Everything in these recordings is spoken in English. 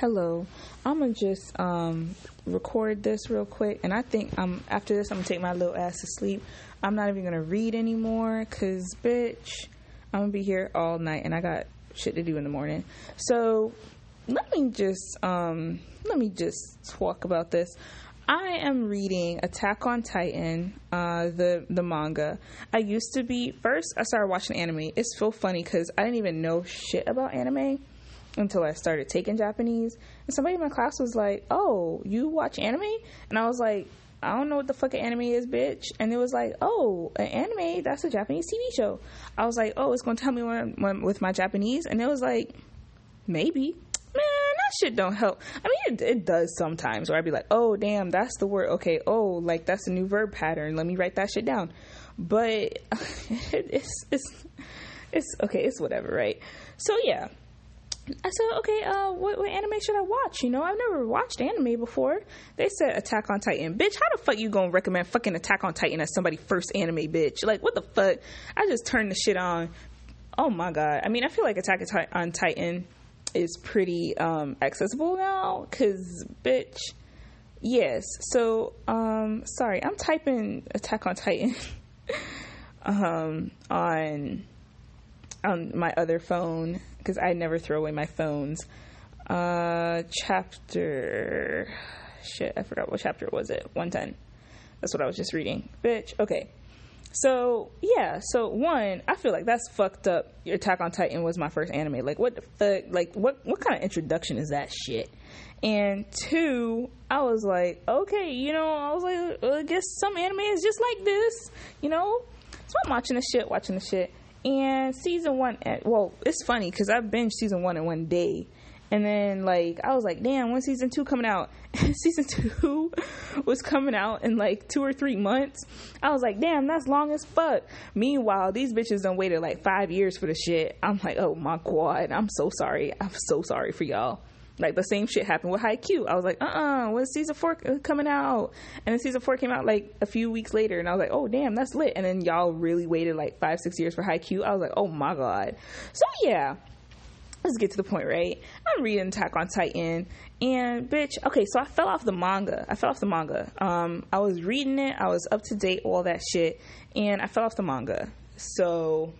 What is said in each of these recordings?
hello. I'm gonna just um, record this real quick, and I think um, after this, I'm gonna take my little ass to sleep. I'm not even gonna read anymore, cause bitch, I'm gonna be here all night, and I got shit to do in the morning. So let me just um, let me just talk about this. I am reading Attack on Titan, uh, the the manga. I used to be first. I started watching anime. It's so funny because I didn't even know shit about anime until I started taking Japanese. And somebody in my class was like, "Oh, you watch anime?" And I was like, "I don't know what the fuck an anime is, bitch." And it was like, "Oh, an anime? That's a Japanese TV show." I was like, "Oh, it's gonna tell me when, when with my Japanese," and it was like, "Maybe." Man, that shit don't help. I mean, it, it does sometimes where I'd be like, "Oh, damn, that's the word." Okay, oh, like that's a new verb pattern. Let me write that shit down. But it's it's it's okay. It's whatever, right? So yeah, I said, okay, uh, what, what, anime should I watch? You know, I've never watched anime before. They said Attack on Titan. Bitch, how the fuck you gonna recommend fucking Attack on Titan as somebody's first anime, bitch? Like, what the fuck? I just turned the shit on. Oh my god. I mean, I feel like Attack on Titan is pretty um, accessible now, cause bitch, yes. So, um, sorry, I'm typing Attack on Titan um, on on my other phone because I never throw away my phones. Uh, chapter. Shit, I forgot what chapter was it. 110. That's what I was just reading. Bitch. Okay. So, yeah. So, one, I feel like that's fucked up. Your Attack on Titan was my first anime. Like, what the fuck? Like, what, what kind of introduction is that shit? And two, I was like, okay, you know, I was like, I guess some anime is just like this, you know? So I'm watching the shit, watching the shit. And season one, eh, well, it's funny because I binged season one in one day. And then, like, I was like, damn, when season two coming out? Season two was coming out in like two or three months. I was like, damn, that's long as fuck. Meanwhile, these bitches done waited like five years for the shit. I'm like, oh my god, I'm so sorry. I'm so sorry for y'all. Like the same shit happened with Haikyuu. I was like, uh uh-uh, uh, season four coming out? And then season four came out like a few weeks later, and I was like, oh damn, that's lit. And then y'all really waited like five, six years for Haikyuu. I was like, oh my god. So yeah, let's get to the point, right? I'm reading Attack on Titan, and bitch, okay, so I fell off the manga. I fell off the manga. Um, I was reading it, I was up to date, all that shit, and I fell off the manga. So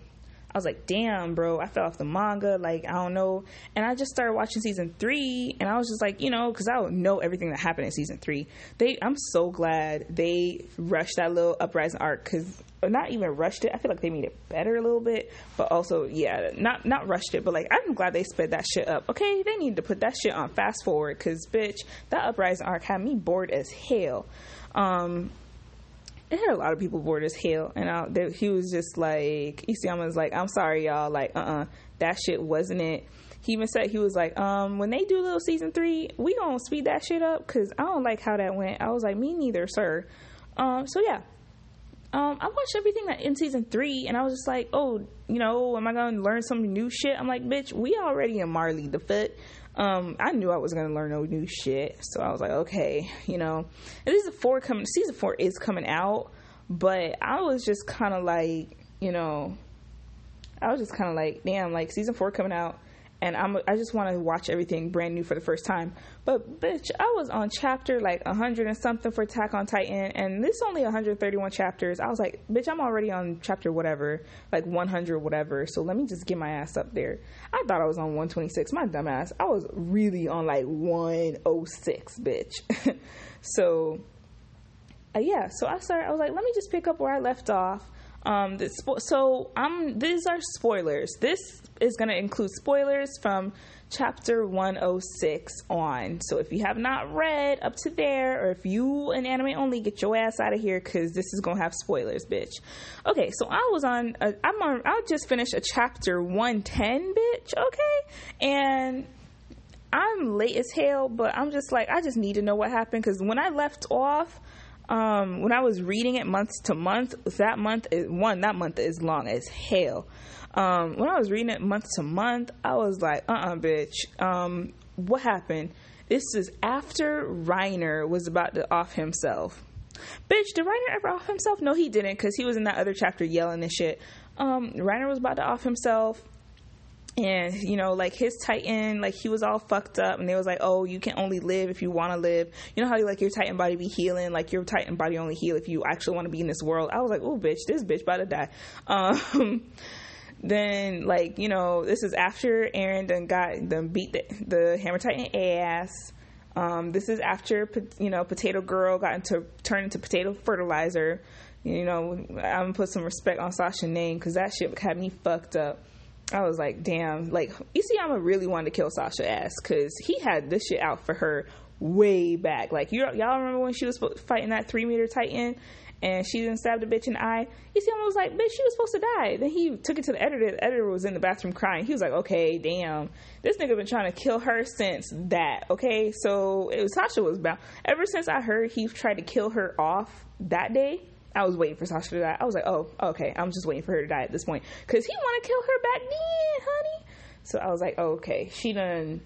was like, damn, bro, I fell off the manga. Like, I don't know. And I just started watching season three, and I was just like, you know, because I don't know everything that happened in season three. They, I'm so glad they rushed that little uprising arc because not even rushed it. I feel like they made it better a little bit, but also, yeah, not not rushed it, but like I'm glad they sped that shit up. Okay, they need to put that shit on fast forward because bitch, that uprising arc had me bored as hell. Um, it had a lot of people bored as hell, and I, they, he was just like, Isayama was like, "I'm sorry, y'all, like, uh, uh-uh, uh that shit wasn't it." He even said he was like, um, when they do little season three, we gonna speed that shit up because I don't like how that went. I was like, me neither, sir. Um, so yeah, um, I watched everything that in season three, and I was just like, oh, you know, am I gonna learn some new shit? I'm like, bitch, we already in Marley the Fit. Um, I knew I was gonna learn no new shit, so I was like, okay, you know. And season four coming, season four is coming out, but I was just kind of like, you know, I was just kind of like, damn, like season four coming out and I'm I just want to watch everything brand new for the first time. But bitch, I was on chapter like 100 and something for Attack on Titan, and this only 131 chapters. I was like, bitch, I'm already on chapter whatever, like 100 whatever. So let me just get my ass up there. I thought I was on 126. My dumbass, I was really on like 106, bitch. so uh, yeah, so I started. I was like, let me just pick up where I left off. Um, this, so um, these are spoilers. This is going to include spoilers from chapter 106 on. So if you have not read up to there, or if you an anime only, get your ass out of here because this is gonna have spoilers, bitch. Okay, so I was on. A, I'm on. I just finished a chapter 110, bitch. Okay, and. I'm late as hell, but I'm just like I just need to know what happened because when I left off, um, when I was reading it month to month, that month is one. That month is long as hell. Um, when I was reading it month to month, I was like, uh uh-uh, uh bitch. Um, what happened? This is after Reiner was about to off himself. Bitch, did Reiner ever off himself? No, he didn't, because he was in that other chapter yelling and shit. Um, Reiner was about to off himself, and you know like his titan like he was all fucked up. And they was like oh you can only live if you want to live. You know how like your titan body be healing? Like your titan body only heal if you actually want to be in this world. I was like oh bitch this bitch about to die. Um then like you know this is after eren then got them beat the, the hammer titan ass um, this is after you know potato girl got into turned into potato fertilizer. You know i'm gonna put some respect on sasha's name because that shit had me fucked up I was like, damn, like Isayama really wanted to kill Sasha ass because he had this shit out for her way back. Like you, y'all remember when she was fighting that three meter titan and she didn't stab the bitch in the eye? Isayama was like, bitch, she was supposed to die. Then he took it to the editor. The editor was in the bathroom crying. He was like, okay, damn, this nigga been trying to kill her since that. Okay, so it was Sasha was bound. Ever since I heard he tried to kill her off that day I was waiting for Sasha to die. I was like, oh, okay, I'm just waiting for her to die at this point because he want to kill her back then, honey. So I was like, oh, okay, she done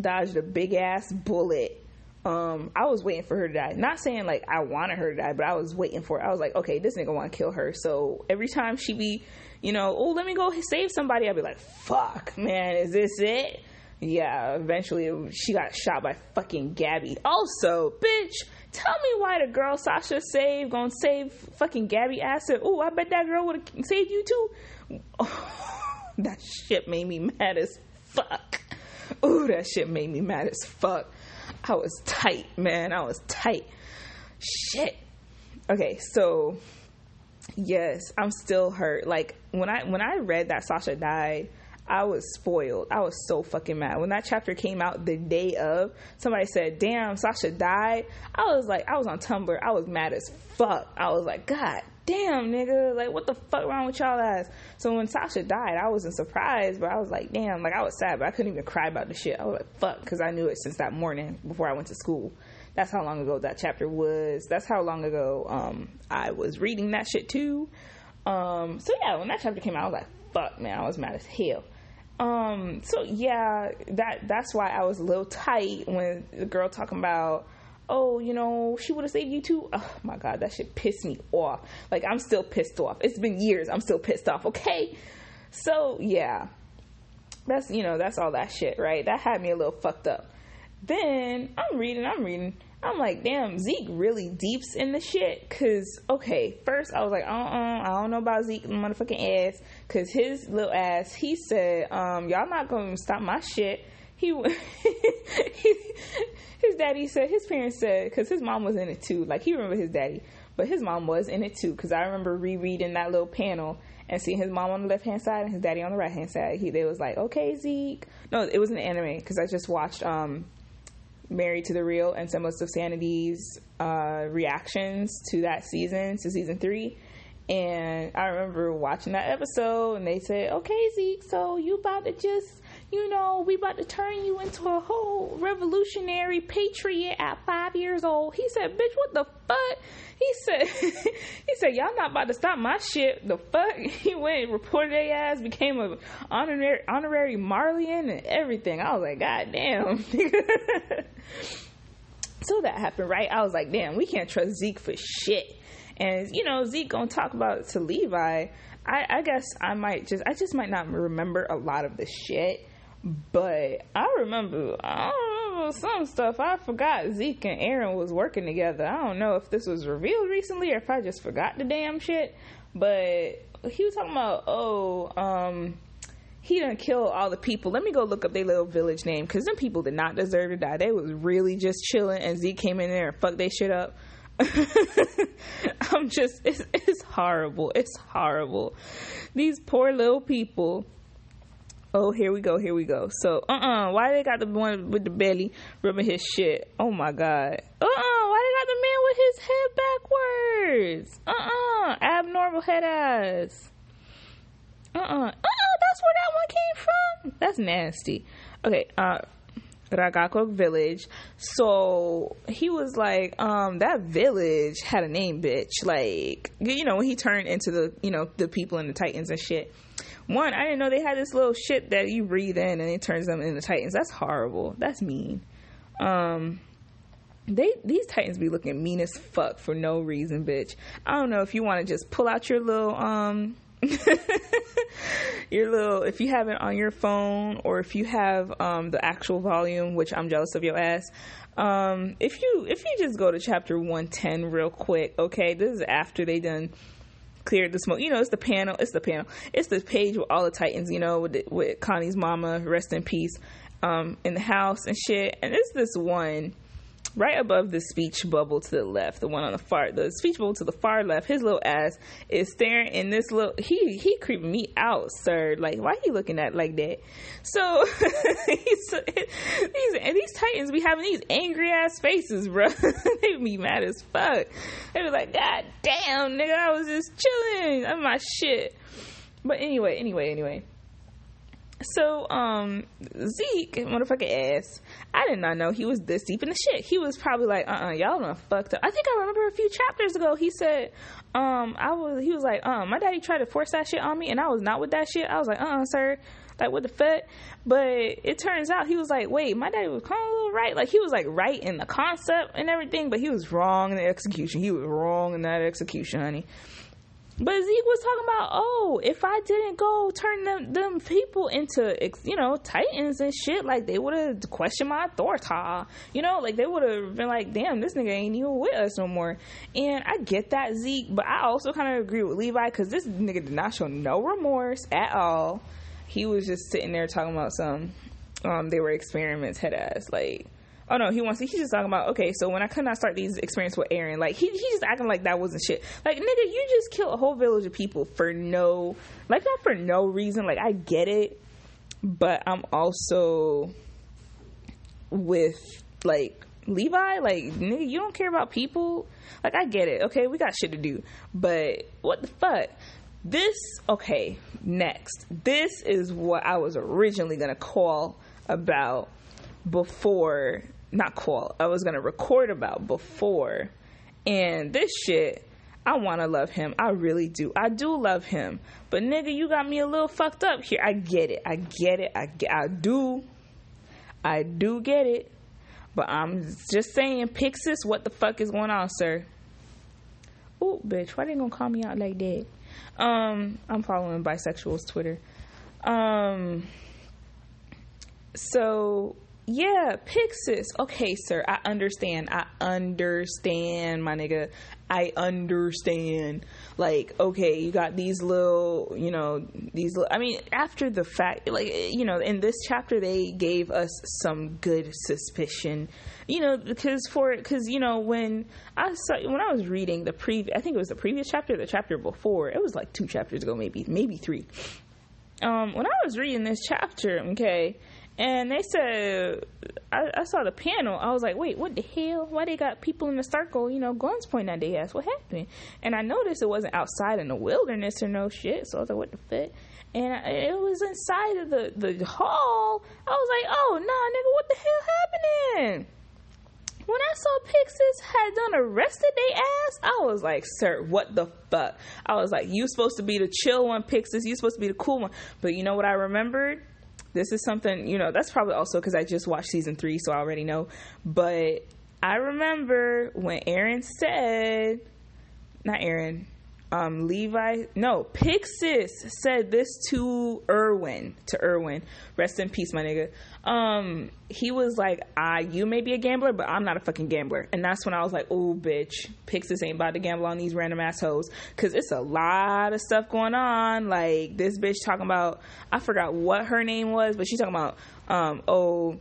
dodged a big ass bullet. Um, I was waiting for her to die. Not saying like I wanted her to die, but I was waiting for it. I was like, okay, this nigga want to kill her. So every time she be, you know, oh, let me go save somebody, I'll be like, fuck, man, is this it? Yeah, eventually she got shot by fucking Gabi. Also, bitch, Tell me why the girl Sasha saved gonna save fucking Gabi Acid. Oh, I bet that girl would have saved you too. That shit made me mad as fuck. Oh, that shit made me mad as fuck. I was tight, man. I was tight. Shit. Okay, so yes, I'm still hurt. Like when I when I read that Sasha died, I was spoiled. I was so fucking mad. When that chapter came out the day of, somebody said, Damn, Sasha died. I was like, I was on Tumblr. I was mad as fuck. I was like, God damn, nigga. Like, what the fuck wrong with y'all ass? So when Sasha died, I wasn't surprised, but I was like, damn, like, I was sad, but I couldn't even cry about the shit. I was like, fuck, because I knew it since that morning before I went to school. That's how long ago that chapter was. That's how long ago um, I was reading that shit too. Um, so yeah, when that chapter came out, I was like, fuck, man, I was mad as hell. Um, so yeah, that that's why I was a little tight when the girl talking about, oh, you know, she would have saved you too. Oh my god, that shit pissed me off. Like I'm still pissed off. It's been years. I'm still pissed off. Okay, so yeah, that's you know that's all that shit, right? That had me a little fucked up. Then I'm reading, I'm reading. I'm like, damn, Zeke really deeps in the shit. Cause okay, first I was like, uh, uh I don't know about Zeke, motherfucking ass. Cause his little ass, he said, um, y'all not gonna stop my shit. He, he his daddy said, his parents said, cause his mom was in it too. Like he remember his daddy, but his mom was in it too. Cause I remember rereading that little panel and seeing his mom on the left hand side and his daddy on the right hand side. He they was like, okay, Zeke. No, it was an anime because I just watched um Married to the Real and some of Sanity's uh, reactions to that season, to season three. And I remember watching that episode, and they said, "Okay, Zeke, so you about to just, you know, we about to turn you into a whole revolutionary patriot at five years old." He said, "Bitch, what the fuck?" He said, "He said y'all not about to stop my shit." The fuck? He went and reported their ass, became a honorary honorary Marleyan and everything. I was like, "God damn." so that happened, right? I was like, "Damn, we can't trust Zeke for shit." And you know, Zeke gonna talk about it to Levi. I, I guess I might just I just might not remember a lot of the shit, but I remember I remember some stuff. I forgot Zeke and Eren was working together. I don't know if this was revealed recently or if I just forgot the damn shit. But he was talking about oh um he didn't kill all the people. Let me go look up their little village name because them people did not deserve to die. They was really just chilling, and Zeke came in there and fucked their shit up. I'm just, it's, it's horrible. It's horrible. These poor little people. Oh, here we go. Here we go. So, uh uh-uh, uh why they got the one with the belly rubbing his shit? Oh my god. Uh uh-uh, uh why they got the man with his head backwards? Uh uh-uh, uh, abnormal head. Uh uh-uh. uh, uh uh, that's where that one came from? That's nasty. Okay, uh, Ragako village. So he was like, um, that village had a name, bitch. Like, you know, when he turned into the, you know, the people and the Titans and shit. One, I didn't know they had this little shit that you breathe in and it turns them into Titans. That's horrible. That's mean. Um, they these Titans be looking mean as fuck for no reason, bitch. I don't know if you want to just pull out your little um your little if you have it on your phone or if you have um, the actual volume, which I'm jealous of your ass. Um, if you if you just go to chapter 110 real quick, okay, this is after they done cleared the smoke. You know, it's the panel. It's the panel. It's the page with all the Titans. You know, with, with Connie's mama, rest in peace, um, in the house and shit. And it's this one right above the speech bubble to the left, the one on the far, the speech bubble to the far left, his little ass is staring in this little. He he creeping me out, sir. Like, why he looking at like that? So he's, these and these titans be having these angry ass faces, bro. they be mad as fuck. They be like, God damn, nigga, I was just chilling. I'm my shit. But anyway, anyway, anyway. So, um, Zeke, motherfucking ass, I did not know he was this deep in the shit. He was probably like, uh uh-uh, uh, y'all done fucked up. I think I remember a few chapters ago, he said, um, I was, he was like, um, my daddy tried to force that shit on me, and I was not with that shit. I was like, uh uh-uh, sir. Like, what the fuck? But it turns out he was like, wait, my daddy was kind of a little right. Like, he was like right in the concept and everything, but he was wrong in the execution. He was wrong in that execution, honey. But Zeke was talking about, oh, if I didn't go turn them them people into, you know, titans and shit, like they would have questioned my authority. You know, like they would have been like, damn, this nigga ain't even with us no more. And I get that Zeke, but I also kind of agree with Levi because this nigga did not show no remorse at all. He was just sitting there talking about some, um, they were experiments, head ass, like Oh no, he wants. To, he's just talking about okay. So when I could not start these experiments with Eren, like he he's just acting like that wasn't shit. Like nigga, you just killed a whole village of people for no, like not for no reason. Like I get it, but I'm also with like Levi. Like nigga, you don't care about people. Like I get it. Okay, we got shit to do, but what the fuck? This okay. Next, this is what I was originally gonna call about before not call. I was gonna record about before, and this shit. I want to love him. I really do. I do love him. But nigga, you got me a little fucked up here. I get it. I get it. I, get, I do. I do get it. But I'm just saying, Pixis, what the fuck is going on, sir? Oh, bitch, why they gonna call me out like that? Um, I'm following bisexuals Twitter. Um, so yeah, Pixis. Okay, sir, I understand. I understand, my nigga. I understand. Like, okay, you got these little, you know, these. Little, I mean, after the fact, like, you know, in this chapter, they gave us some good suspicion, you know, because for because you know when I saw when I was reading the pre, I think it was the previous chapter, the chapter before. It was like two chapters ago, maybe, maybe three. Um, when I was reading this chapter, okay and they said, I, I, saw the panel. I was like, wait, what the hell? Why they got people in the circle, you know, guns pointing at their ass? What happened? And I noticed it wasn't outside in the wilderness or no shit. So I was like, what the fuck? And it was inside of the, the hall. I was like, oh, nah, nigga, what the hell happening? When I saw Pixis had done arrested they ass, I was like, sir, what the fuck? I was like, you supposed to be the chill one, Pixis. You supposed to be the cool one. But you know what I remembered? This is something you know that's probably also because i just watched season three so i already know. But i remember when eren said not eren um, Levi, no, Pixis said this to Erwin, to Erwin. Rest in peace, my nigga. Um, he was like, "I, you may be a gambler, but I'm not a fucking gambler." And that's when I was like, "Oh, bitch, Pixis ain't about to gamble on these random assholes, cause it's a lot of stuff going on. Like this bitch talking about, I forgot what her name was, but she's talking about, um, oh,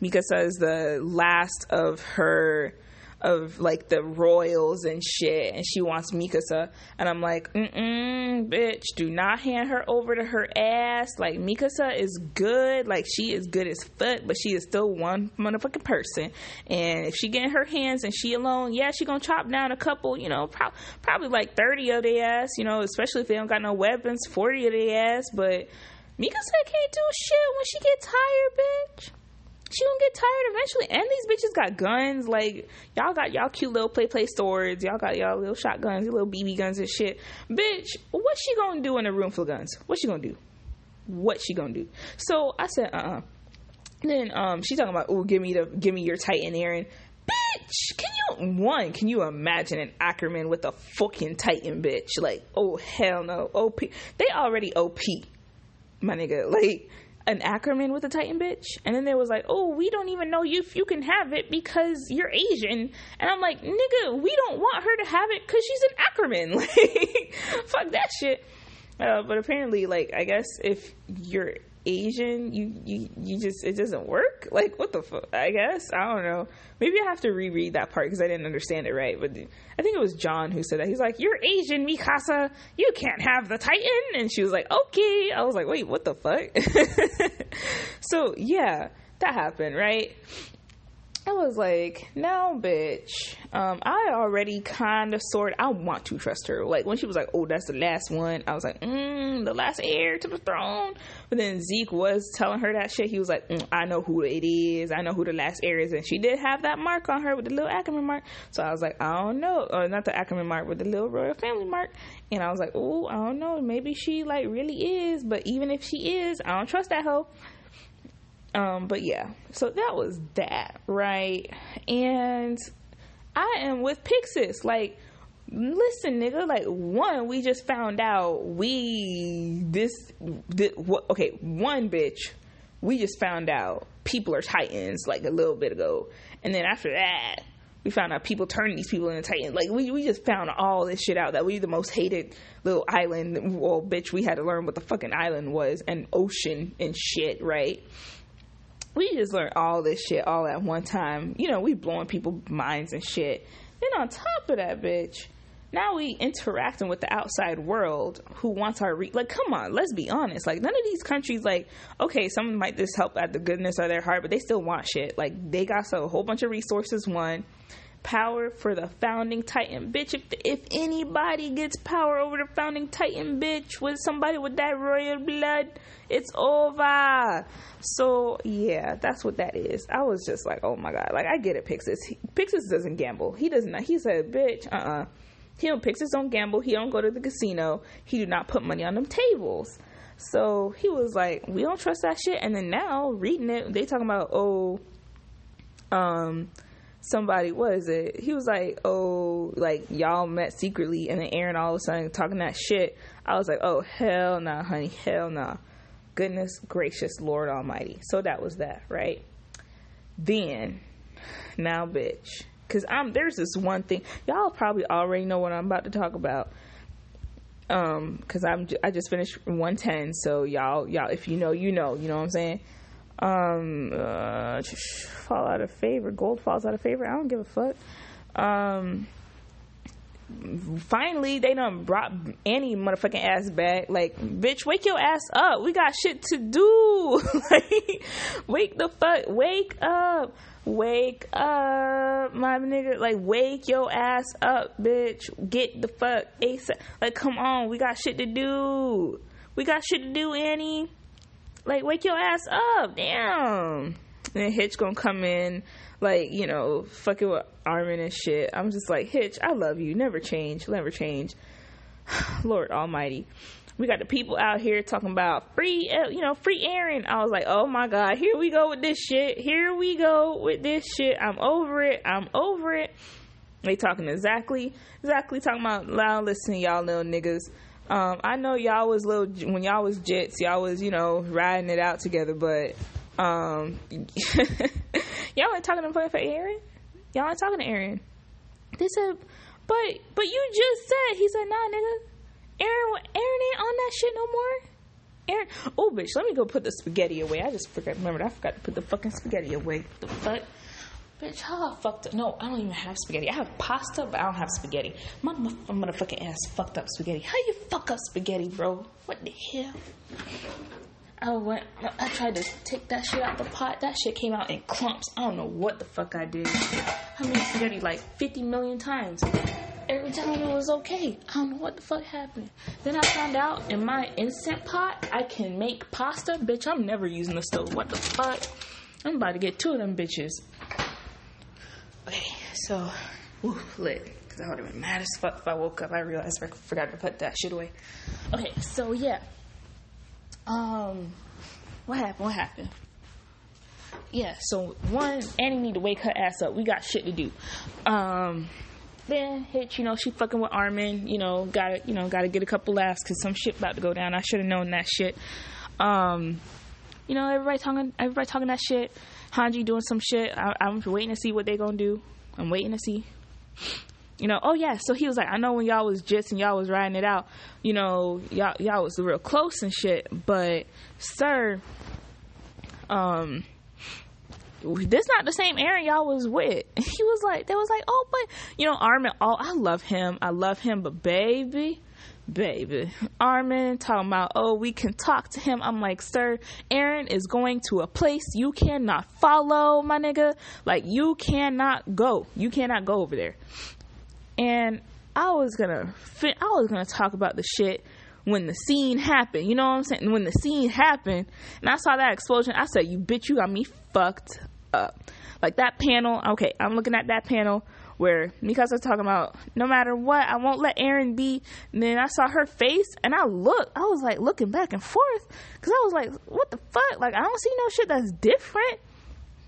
Mika says the last of her." Of like the royals and shit, and she wants Mikasa, and I'm like, mm bitch, do not hand her over to her ass. Like Mikasa is good, like she is good as fuck, but she is still one motherfucking person, and if she get in her hands and she alone, yeah, she gonna chop down a couple, you know, pro- probably like thirty of their ass, you know, especially if they don't got no weapons, forty of their ass, but. Mikasa can't do shit when she get tired, bitch she gonna get tired eventually. And these bitches got guns. Like y'all got y'all cute little play play swords. Y'all got y'all little shotguns, little BB guns and shit. Bitch, what's she gonna do in a room full of guns? What's she gonna do? What she gonna do? So I said, uh uh-uh. uh Then um, she talking about, oh, give me the, give me your Titan, Eren. Bitch, bitch, can you one? Can you imagine an Ackerman with a fucking Titan bitch? Like, oh hell no, OP. They already OP, my nigga. Like an Ackerman with a Titan bitch, and then there was like, oh, we don't even know you if you can have it because you're Asian, and I'm like, nigga, we don't want her to have it because she's an Ackerman. Like, fuck that shit. Uh, but apparently, like, I guess if you're Asian, you, you you just it doesn't work. Like what the fuck? I guess I don't know. Maybe I have to reread that part because I didn't understand it right. But I think it was John who said that. He's like, "You're Asian, Mikasa. You can't have the Titan." And she was like, "Okay." I was like, "Wait, what the fuck?" so yeah, that happened, right? I was like, no, bitch. Um, I already kind of sort. I want to trust her. Like when she was like, oh, that's the last one. I was like, mm, the last heir to the throne. But then Zeke was telling her that shit. He was like, mm, I know who it is. I know who the last heir is, and she did have that mark on her with the little Ackerman mark. So I was like, I don't know, or not the Ackerman mark, but the little royal family mark. And I was like, oh, I don't know. Maybe she like really is. But even if she is, I don't trust that hoe. Um, but yeah, so that was that, right? And I am with Pixis. Like, listen, nigga. Like, one, we just found out we this, this what? Okay, one bitch. We just found out people are Titans like a little bit ago, and then after that, we found out people turning these people into Titans. Like, we we just found all this shit out that we the most hated little island. Well, bitch, we had to learn what the fucking island was and ocean and shit, right? We just learned all this shit all at one time. You know, we blowing people's minds and shit. Then on top of that, bitch, now we interacting with the outside world who wants our re- like. Come on, let's be honest. Like none of these countries, like okay, some might just help at the goodness of their heart, but they still want shit. Like they got so, a whole bunch of resources. One power for the founding titan bitch. If if anybody gets power over the founding titan bitch with somebody with that royal blood it's over. So yeah that's what that is. I was just like oh my god. Like i get it pixis. He, pixis doesn't gamble. He does not he said bitch uh-uh. He don't pixis don't gamble. He don't go to the casino. He do not put money on them tables. So he was like we don't trust that shit. And then now reading it they talking about oh um somebody what is it? He was like oh like y'all met secretly and then aaron all of a sudden talking that shit. I was like oh hell nah honey hell nah. Goodness gracious lord almighty. So that was that right? Then now bitch because i'm there's this one thing y'all probably already know what i'm about to talk about. Um because i'm i just finished 110 so y'all y'all if you know you know you know what i'm saying um, uh, fall out of favor. Gold falls out of favor. I don't give a fuck. Um, finally, they done brought any motherfucking ass back. Like, bitch, wake your ass up. We got shit to do. like, wake the fuck, wake up. Wake up, my nigga. Like, wake your ass up, bitch. Get the fuck ASAP. Like, come on. We got shit to do. We got shit to do, Annie. Like, wake your ass up, damn. And Hitch gonna come in, like, you know, fucking with Armin and shit. I'm just like, Hitch, I love you. Never change. Never change. Lord Almighty. We got the people out here talking about free, uh, you know, free Eren. I was like, oh my God, here we go with this shit. Here we go with this shit. I'm over it. I'm over it. They talking exactly, exactly talking about loud. Listen, y'all little niggas. Um, I know y'all was little when y'all was jets, y'all was you know riding it out together, but um, y'all ain't talking to for Eren. Y'all ain't talking to Eren. They said, but but you just said he said nah, nigga. Aaron Eren ain't on that shit no more. Eren, oh bitch, let me go put the spaghetti away. I just forgot. Remember, I forgot to put the fucking spaghetti away. The fuck. Bitch, how I fucked up? No, I don't even have spaghetti. I have pasta, but I don't have spaghetti. My, motherfucking ass fucked up spaghetti. How you fuck up spaghetti, bro? What the hell? I went. I tried to take that shit out of the pot. That shit came out in clumps. I don't know what the fuck I did. I made spaghetti like 50 million times. Every time it was okay. I don't know what the fuck happened. Then I found out in my instant pot I can make pasta. Bitch, I'm never using the stove. What the fuck? I'm about to get two of them bitches. Okay, so, woo, lit. Because I would have been mad as fuck if I woke up. I realized I forgot to put that shit away. Okay, so yeah. Um, what happened? What happened? yeah. So one, Annie need to wake her ass up. We got shit to do. Um, then Hitch, you know, she fucking with Armin. You know, gotta you know gotta get a couple laughs because some shit about to go down. I should have known that shit. Um, you know, everybody talking, everybody talking that shit. Hanji doing some shit. I, I'm waiting to see what they gonna do. I'm waiting to see. You know, oh yeah. So he was like, I know when y'all was just and y'all was riding it out. You know, y'all y'all was real close and shit. But sir, um, this not the same Eren y'all was with. He was like, they was like, oh, but you know, Armin. Oh, I love him. I love him, but baby, baby. Armin talking about, oh, we can talk to him. I'm like, sir, Eren is going to a place you cannot follow, my nigga. Like, you cannot go. You cannot go over there. And I was gonna, I was gonna talk about the shit when the scene happened. You know what I'm saying? When the scene happened, and I saw that explosion, I said, "You bitch, you got me fucked up." Like that panel. Okay, I'm looking at that panel where Mikasa's talking about no matter what, I won't let Eren be. And then I saw her face, and I looked. I was like looking back and forth because I was like, "What the fuck?" Like I don't see no shit that's different.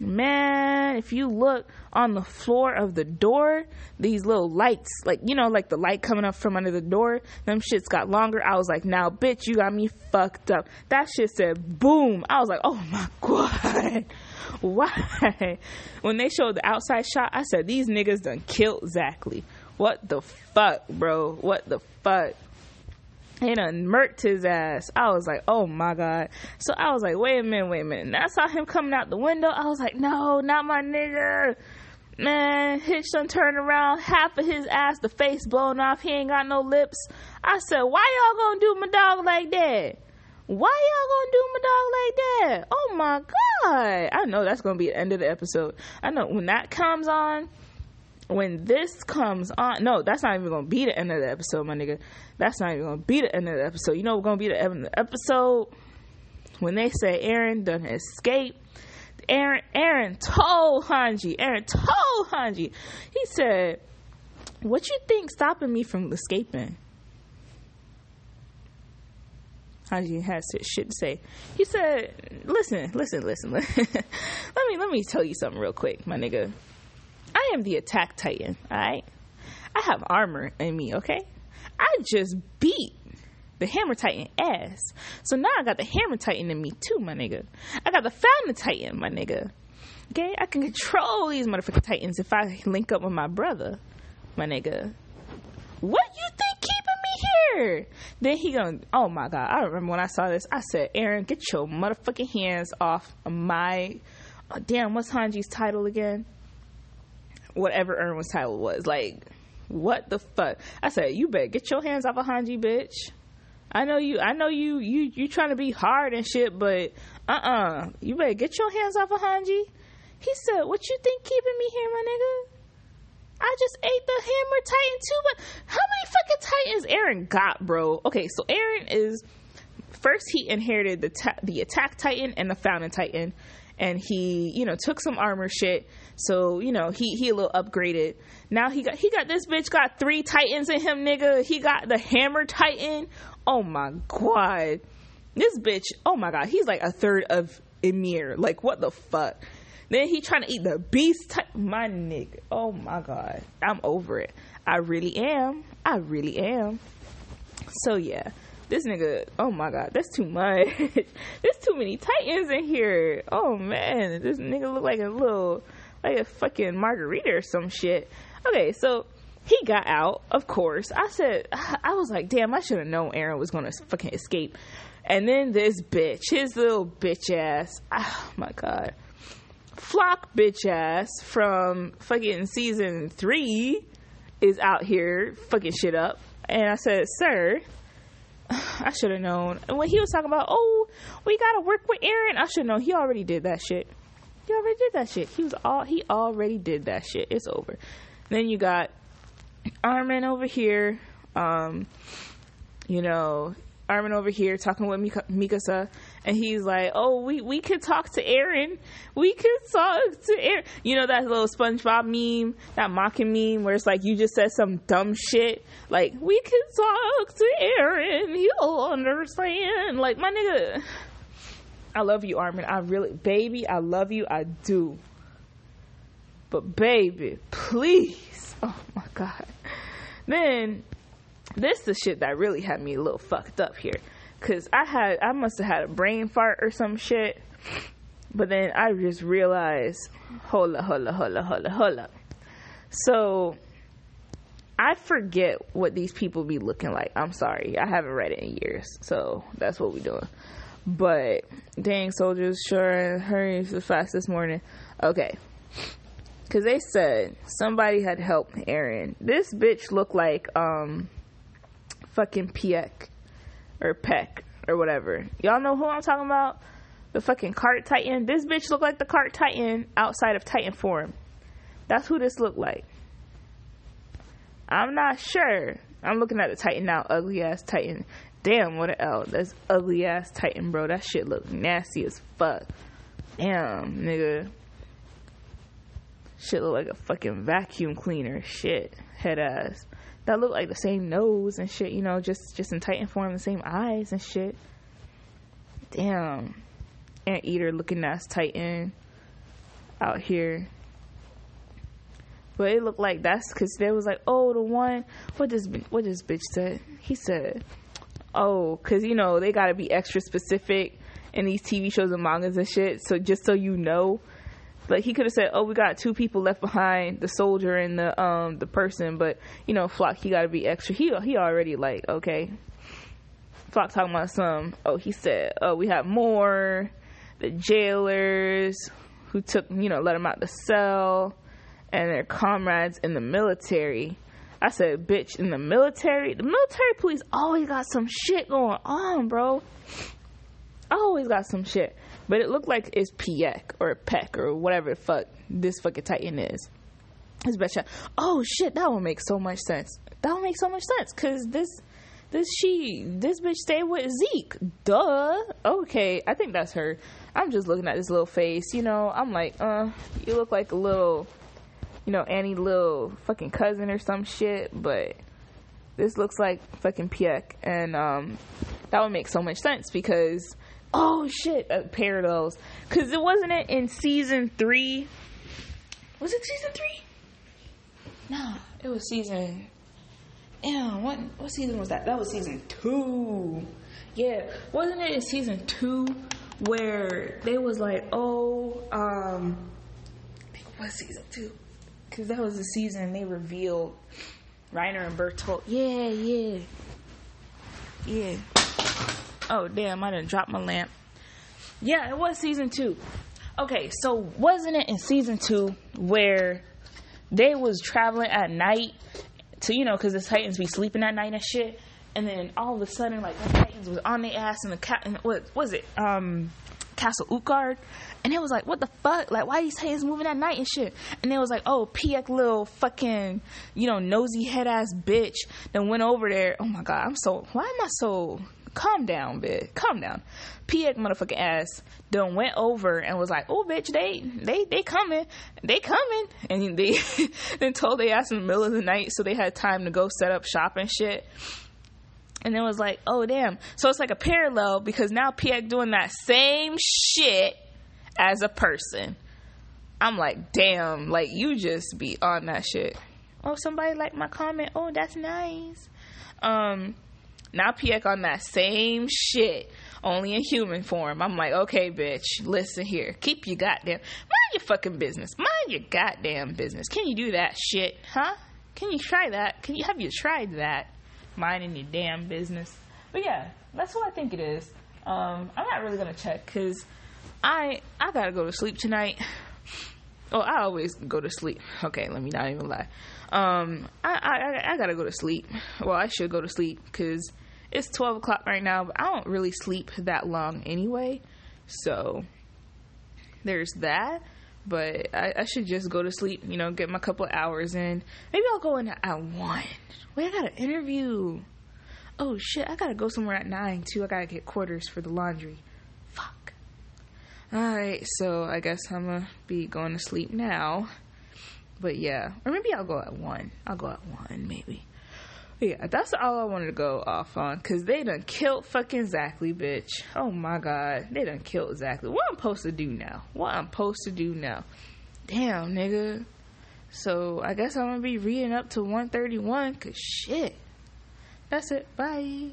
Man, if you look on the floor of the door, these little lights, like you know, like the light coming up from under the door, them shits got longer. I was like, now bitch, you got me fucked up. That shit said boom. I was like, oh my god. Why? When they showed the outside shot, I said, these niggas done killed Zackley. What the fuck, bro? What the fuck? He done murked his ass. I was like, oh my god. So I was like, wait a minute, wait a minute. And I saw him coming out the window. I was like, no, not my nigga. Man, Hitch done turned around, half of his ass, the face blown off. He ain't got no lips. I said, why y'all gonna do my dog like that? Why y'all gonna do my dog like that? Oh my god. I know that's gonna be the end of the episode. I know when that comes on, when this comes on, no, that's not even gonna be the end of the episode, my nigga. That's not even gonna be the end of the episode. You know what's gonna be the end of the episode? When they say Eren done escape. Aaron Eren told Hanji. Eren told Hanji. He said, What you think stopping me from escaping? Hanji has shit to say. He said, "Listen, listen, listen. let me let me tell you something real quick, my nigga. I am the attack titan, alright? I have armor in me, okay? I just beat the hammer titan ass. So now I got the hammer titan in me too, my nigga. I got the founding titan, my nigga. Okay? I can control these motherfucking titans if I link up with my brother, my nigga. What you think Then he going, oh my god, I remember when I saw this, I said, Eren, get your motherfucking hands off my, oh, damn, what's Hanji's title again? whatever Erwin's title was. Like, what the fuck? I said, you better get your hands off of Hanji, bitch. I know you. I know you. You you trying to be hard and shit, but uh uh-uh. uh you better get your hands off of Hanji. He said, "What you think keeping me here, my nigga? I just ate the hammer titan too, but how many fucking titans Eren got, bro? Okay, so Eren is first he inherited the ta- the attack titan and the founding titan and he you know took some armor shit. So you know he he a little upgraded. Now he got he got this bitch got three titans in him nigga. He got the hammer titan. Oh my god. This bitch oh my god he's like a third of Ymir. like what the fuck then he trying to eat the beast type my nigga oh my god i'm over it i really am i really am so yeah this nigga, oh my god, that's too much. There's too many titans in here. Oh man, this nigga look like a little, like a fucking margarita or some shit. Okay, so he got out, of course. I said, I was like, damn, I should have known Eren was gonna fucking escape. And then this bitch, his little bitch ass, oh my god. Floch bitch ass from fucking season three is out here fucking shit up. And I said, sir, I should have known. And when he was talking about, oh, we gotta work with Eren, I should know. He already did that shit. He already did that shit. He was all he already did that shit. It's over. Then you got Armin over here. Um, you know, Armin over here talking with Mikasa, and he's like, "Oh, we we could talk to Eren. We could talk to Eren." You know that little SpongeBob meme, that mocking meme, where it's like you just said some dumb shit, like we could talk to Eren. He'll understand. Like my nigga, I love you, Armin. I really, baby, I love you. I do. But baby, please. Oh my god. Then this the shit that really had me a little fucked up here. Cause I had I must have had a brain fart or some shit. But then I just realized, up, hold up, hold up. So I forget what these people be looking like. I'm sorry. I haven't read it in years. So that's what we doing. But dang soldiers, sure hurry the fast this morning. Okay. Cause they said somebody had helped Eren. This bitch looked like um fucking Peck or Peck or whatever. Y'all know who I'm talking about? The fucking cart titan. This bitch looked like the cart titan outside of Titan form. That's who this looked like. I'm not sure. I'm looking at the Titan now. Ugly ass Titan. Damn, what an L. That's ugly ass Titan, bro. That shit look nasty as fuck. Damn, nigga. Shit look like a fucking vacuum cleaner. Shit. Head ass. That look like the same nose and shit, you know, just just in Titan form, the same eyes and shit. Damn. Anteater looking ass Titan out here. But it looked like that's because they was like, oh, the one. What this what this bitch said? He said, oh, because you know they gotta be extra specific in these TV shows and mangas and shit. So just so you know, like he could have said, "Oh, we got two people left behind, the soldier and the um the person," but you know, Floch he got to be extra. He he already like okay. Floch talking about some. Oh, he said, "Oh, we have more." The jailers who took you know let him out the cell, and their comrades in the military. I said, "Bitch, in the military, the military police always got some shit going on, bro." Always got some shit. But it looked like it's Pieck or Peck or whatever the fuck this fucking Titan is. This bitch, oh shit, that would make so much sense. That would make so much sense because this, this she, this bitch stayed with Zeke. Duh. Okay, I think that's her. I'm just looking at this little face, you know. I'm like, uh, you look like a little, you know, Annie little fucking cousin or some shit, but this looks like fucking Pieck, and um, that would make so much sense because Oh shit, uh, those. Cause it wasn't it in season three. Was it season three? No, it was season. Yeah, what what season was that? That was season two. Yeah, wasn't it in season two where they was like, oh, um, I think it was season two, cause that was the season they revealed Reiner and Bertolt. Yeah, yeah, yeah. Oh damn, I didn't drop my lamp. Yeah, it was season two. Okay, so wasn't it in season two where they was traveling at night to you know because the Titans be sleeping at night and shit, and then all of a sudden like the Titans was on their ass and the cat. What was it? Um, Castle Utgard, and it was like, what the fuck? Like, why these Titans moving at night and shit? And it was like, oh, Pieck little fucking, you know, nosy head ass bitch then went over there. Oh my god, I'm so. Why am I so calm down, bitch. Calm down. Pieck motherfucking ass done went over and was like, oh, bitch, they, they, they coming. They coming. And they then told they ass in the middle of the night so they had time to go set up shop and shit. And then was like, oh, damn. So it's like a parallel because now Pieck doing that same shit as a person. I'm like, damn, like you just be on that shit. Oh, somebody liked my comment. Oh, that's nice. Um, now Pieck on that same shit, only in human form. I'm like, okay, bitch, listen here. Keep your goddamn mind your fucking business. Mind your goddamn business. Can you do that shit, huh? Can you try that? Can you have you tried that? Minding your damn business. But yeah, that's what I think it is. Um, I'm not really gonna check because I I gotta go to sleep tonight. Oh, I always go to sleep. Okay, let me not even lie. Um, I, I I gotta go to sleep. Well, I should go to sleep because it's 12 o'clock right now, but I don't really sleep that long anyway. So there's that. But I, I should just go to sleep, you know, get my couple hours in. Maybe I'll go in at 1. Wait, I got an interview. Oh shit, I gotta go somewhere at 9 too. I gotta get quarters for the laundry. Alright, so I guess I'm gonna be going to sleep now. But yeah, or maybe I'll go at 1. I'll go at 1, maybe. Yeah, that's all I wanted to go off on because they done killed fucking Zackley, bitch. Oh my god, they done killed Zackley. What I'm supposed to do now? What I'm supposed to do now? Damn, nigga. So I guess I'm gonna be reading up to 131 cause shit. That's it. Bye.